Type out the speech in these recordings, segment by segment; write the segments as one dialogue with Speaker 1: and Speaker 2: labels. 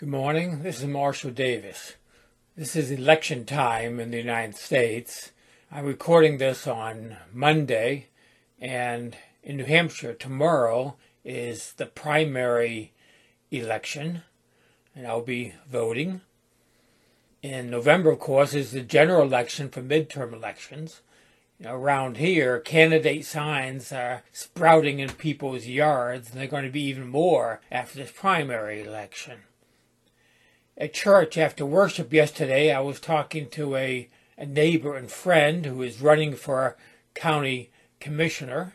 Speaker 1: Good morning. This is Marshall Davis. This is election time in the United States. I'm recording this on Monday, and in New Hampshire tomorrow is the primary election, and I'll be voting. In November, of course, is the general election for midterm elections. You know, around here, candidate signs are sprouting in people's yards, and they're going to be even more after this primary election at church after worship yesterday, I was talking to a, a neighbor and friend who is running for county commissioner.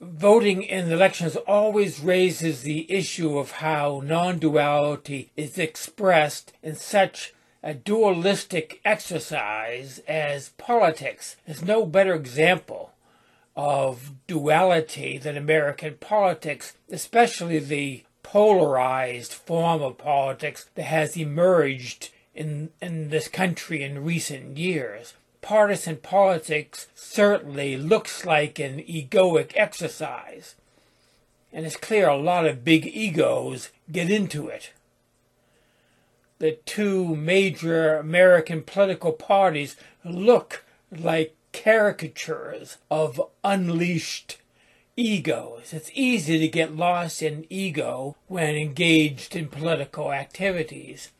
Speaker 1: Voting in elections always raises the issue of how non duality is expressed in such a dualistic exercise as politics. There's no better example of duality than American politics, especially the polarized form of politics that has emerged in, in this country in recent years. Partisan politics certainly looks like an egoic exercise. And it's clear a lot of big egos get into it. The two major American political parties look like caricatures of unleashed egos. It's easy to get lost in ego when engaged in political activities.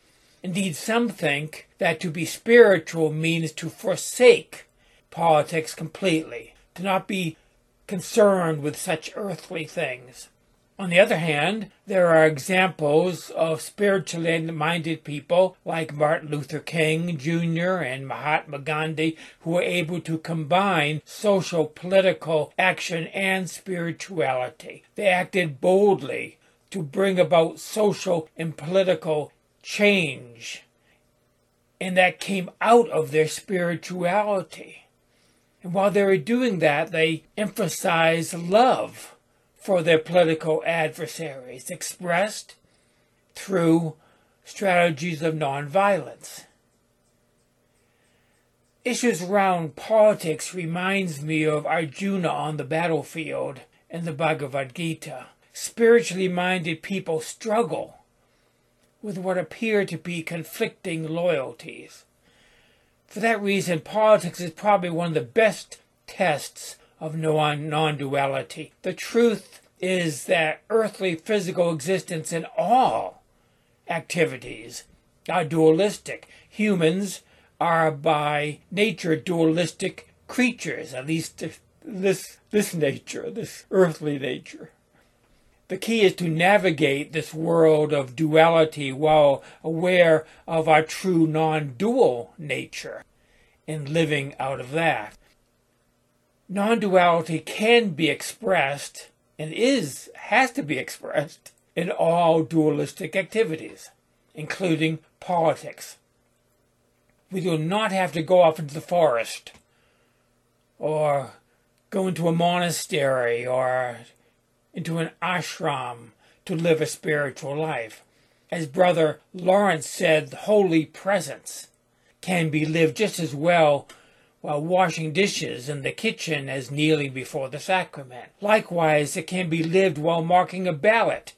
Speaker 1: Indeed, some think that to be spiritual means to forsake politics completely, to not be concerned with such earthly things. On the other hand, there are examples of spiritually minded people like Martin Luther King Jr. and Mahatma Gandhi who were able to combine social political action and spirituality. They acted boldly to bring about social and political change, and that came out of their spirituality. And while they were doing that, they emphasized love for their political adversaries, expressed through strategies of nonviolence. Issues around politics reminds me of Arjuna on the battlefield in the Bhagavad Gita. Spiritually minded people struggle with what appear to be conflicting loyalties. For that reason, politics is probably one of the best tests of non duality. The truth is that earthly physical existence in all activities are dualistic. Humans are by nature dualistic creatures, at least this, this nature, this earthly nature. The key is to navigate this world of duality while aware of our true non dual nature and living out of that non duality can be expressed and is has to be expressed in all dualistic activities, including politics. We do not have to go off into the forest or go into a monastery or into an ashram to live a spiritual life. As Brother Lawrence said, the holy presence can be lived just as well while washing dishes in the kitchen as kneeling before the sacrament. Likewise, it can be lived while marking a ballot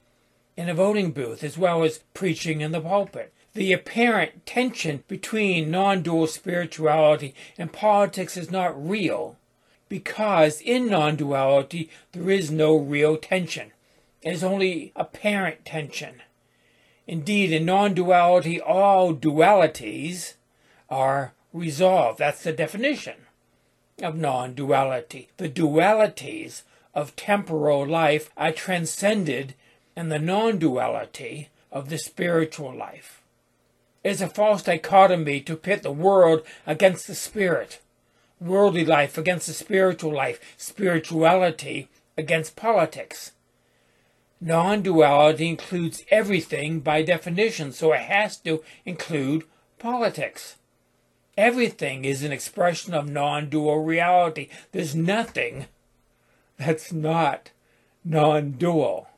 Speaker 1: in a voting booth as well as preaching in the pulpit. The apparent tension between non dual spirituality and politics is not real because in non duality there is no real tension. It is only apparent tension. Indeed, in non duality, all dualities are resolve. That's the definition of non duality. The dualities of temporal life are transcended in the non duality of the spiritual life. It is a false dichotomy to pit the world against the spirit. worldly life against the spiritual life, spirituality against politics. Non duality includes everything by definition, so it has to include politics. Everything is an expression of non dual reality. There's nothing that's not non dual.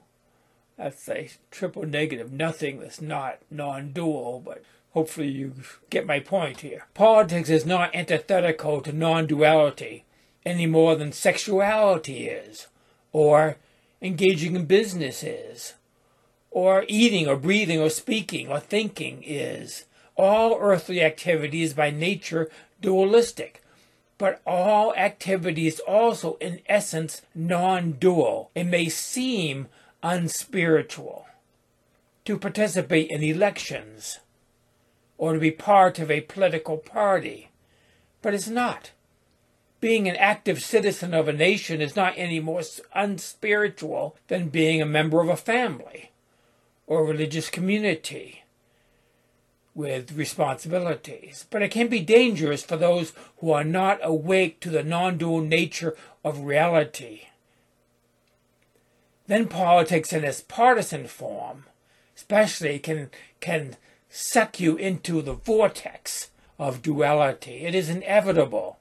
Speaker 1: That's a triple negative, nothing that's not non dual, but hopefully you get my point here. Politics is not antithetical to non duality any more than sexuality is, or engaging in business is, or eating or breathing or speaking or thinking is. All earthly activity is by nature dualistic, but all activity is also in essence non dual. It may seem unspiritual to participate in elections or to be part of a political party, but it's not being an active citizen of a nation is not any more unspiritual than being a member of a family or a religious community with responsibilities. But it can be dangerous for those who are not awake to the non dual nature of reality. Then politics in its partisan form, especially, can, can suck you into the vortex of duality. It is inevitable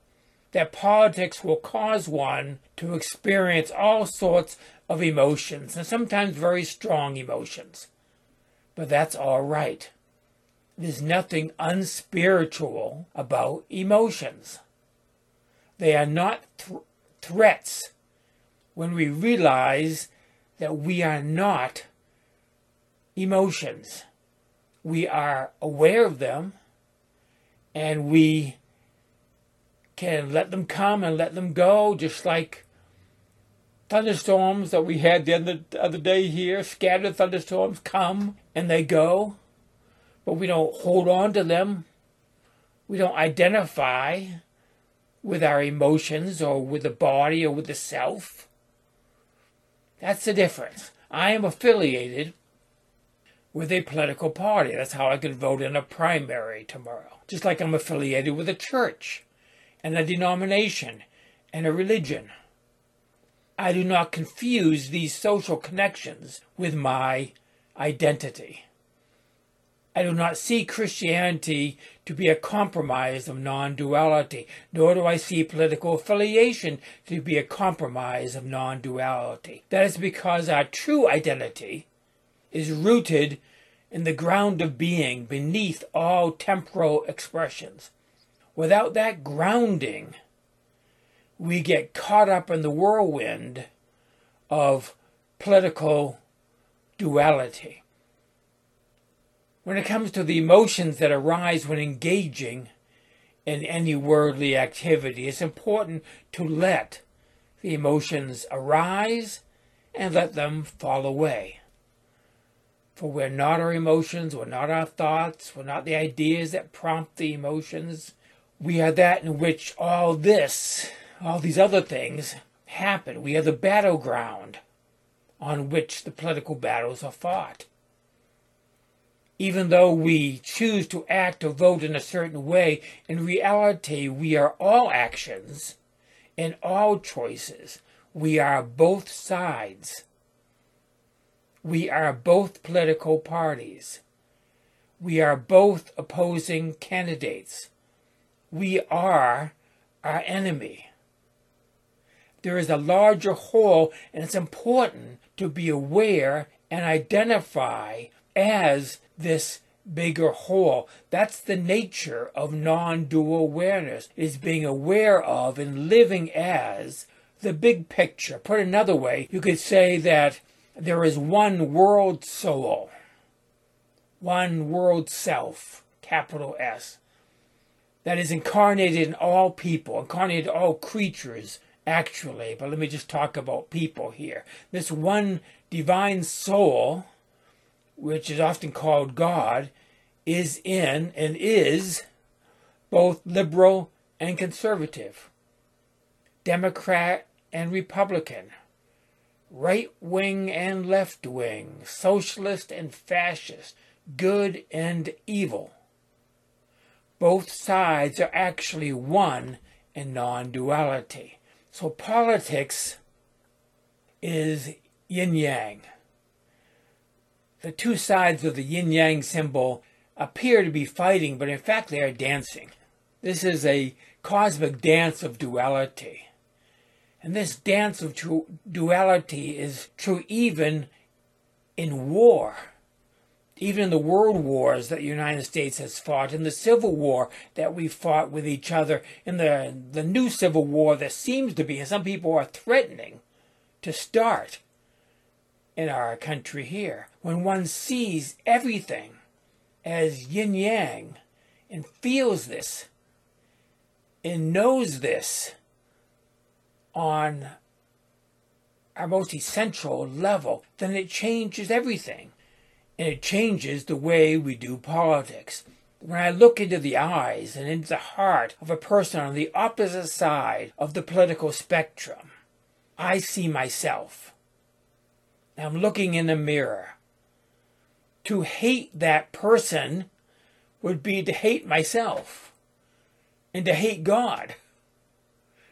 Speaker 1: that politics will cause one to experience all sorts of emotions, and sometimes very strong emotions. But that's all right. There's nothing unspiritual about emotions. They are not th- threats when we realize that we are not emotions. We are aware of them and we can let them come and let them go, just like thunderstorms that we had the other, the other day here. Scattered thunderstorms come and they go, but we don't hold on to them. We don't identify with our emotions or with the body or with the self. That's the difference. I am affiliated with a political party. That's how I can vote in a primary tomorrow. Just like I'm affiliated with a church and a denomination and a religion. I do not confuse these social connections with my identity. I do not see Christianity to be a compromise of non duality, nor do I see political affiliation to be a compromise of non duality. That is because our true identity is rooted in the ground of being beneath all temporal expressions. Without that grounding, we get caught up in the whirlwind of political duality. When it comes to the emotions that arise when engaging in any worldly activity, it's important to let the emotions arise and let them fall away. For we're not our emotions, we're not our thoughts, we're not the ideas that prompt the emotions we are that in which all this, all these other things happen. We are the battleground on which the political battles are fought. Even though we choose to act or vote in a certain way, in reality, we are all actions and all choices. We are both sides. We are both political parties. We are both opposing candidates we are our enemy. There is a larger whole, and it's important to be aware and identify as this bigger whole. That's the nature of non dual awareness, is being aware of and living as the big picture. Put another way, you could say that there is one world soul, one world self, capital S that is incarnated in all people, incarnated in all creatures, actually. But let me just talk about people here. This one divine soul, which is often called God, is in and is both liberal and conservative, Democrat and Republican, right wing and left wing, socialist and fascist, good and evil both sides are actually one in non duality. So politics is yin yang. The two sides of the yin yang symbol appear to be fighting, but in fact they are dancing. This is a cosmic dance of duality. And this dance of duality is true even in war even in the world wars that the United States has fought, in the Civil War that we fought with each other, in the, the new Civil War that seems to be, and some people are threatening to start in our country here, when one sees everything as yin yang and feels this and knows this on our most essential level, then it changes everything and it changes the way we do politics. When I look into the eyes and into the heart of a person on the opposite side of the political spectrum, I see myself. I'm looking in the mirror. To hate that person would be to hate myself and to hate God.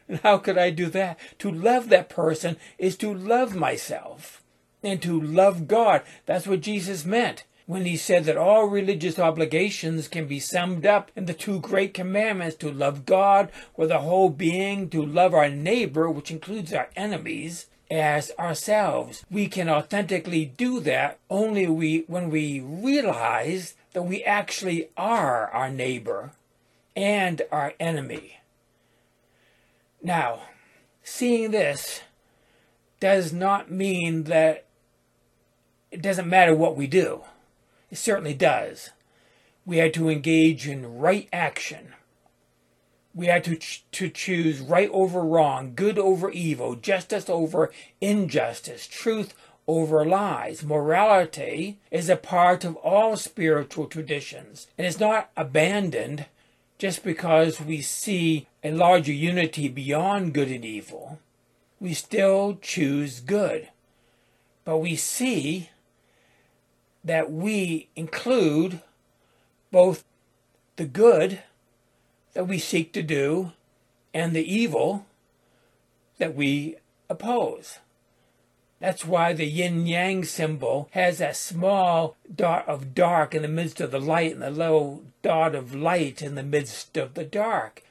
Speaker 1: And how could I do that? To love that person is to love myself and to love God. That's what Jesus meant when he said that all religious obligations can be summed up in the two great commandments to love God with a whole being, to love our neighbor, which includes our enemies, as ourselves. We can authentically do that only we when we realize that we actually are our neighbor and our enemy. Now, seeing this does not mean that it doesn't matter what we do. It certainly does. We had to engage in right action. We had to, ch- to choose right over wrong, good over evil, justice over injustice, truth over lies. Morality is a part of all spiritual traditions and is not abandoned just because we see a larger unity beyond good and evil. We still choose good. But we see that we include both the good that we seek to do and the evil that we oppose. That's why the yin yang symbol has that small dot of dark in the midst of the light and the little dot of light in the midst of the dark.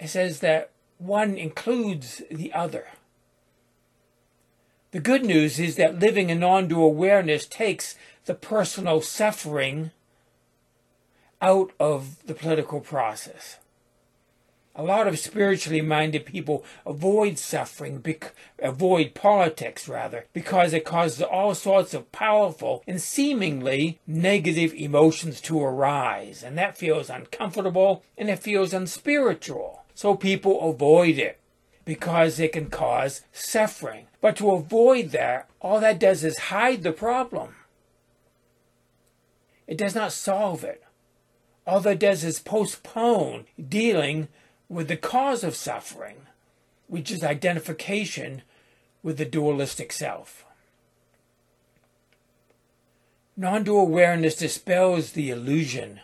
Speaker 1: It says that one includes the other. The good news is that living in dual awareness takes the personal suffering out of the political process. A lot of spiritually minded people avoid suffering, bec- avoid politics rather, because it causes all sorts of powerful and seemingly negative emotions to arise, and that feels uncomfortable and it feels unspiritual. So people avoid it because it can cause suffering. But to avoid that, all that does is hide the problem. It does not solve it. All that does is postpone dealing with the cause of suffering, which is identification with the dualistic self. Non dual awareness dispels the illusion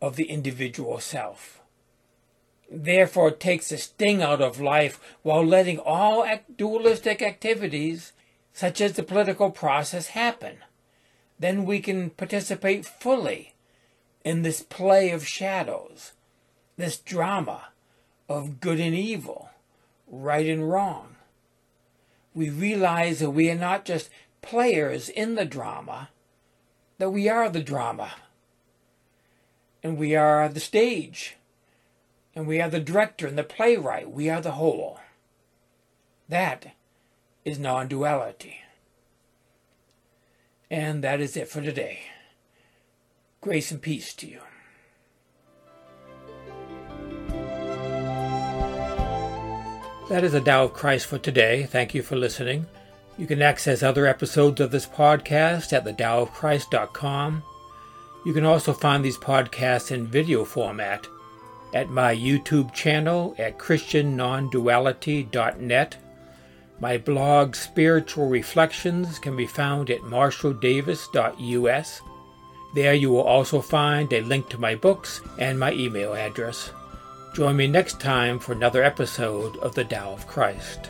Speaker 1: of the individual self. Therefore, it takes the sting out of life while letting all dualistic activities, such as the political process, happen then we can participate fully in this play of shadows, this drama of good and evil, right and wrong. We realize that we are not just players in the drama, that we are the drama. And we are the stage. And we are the director and the playwright. We are the whole. That is non duality. And that is it for today. Grace and peace to you. That is the Tao of Christ for today. Thank you for listening. You can access other episodes of this podcast at thedaoofchrist.com. You can also find these podcasts in video format at my YouTube channel at christiannonduality.net my blog, Spiritual Reflections, can be found at marshalldavis.us. There you will also find a link to my books and my email address. Join me next time for another episode of the Tao of Christ.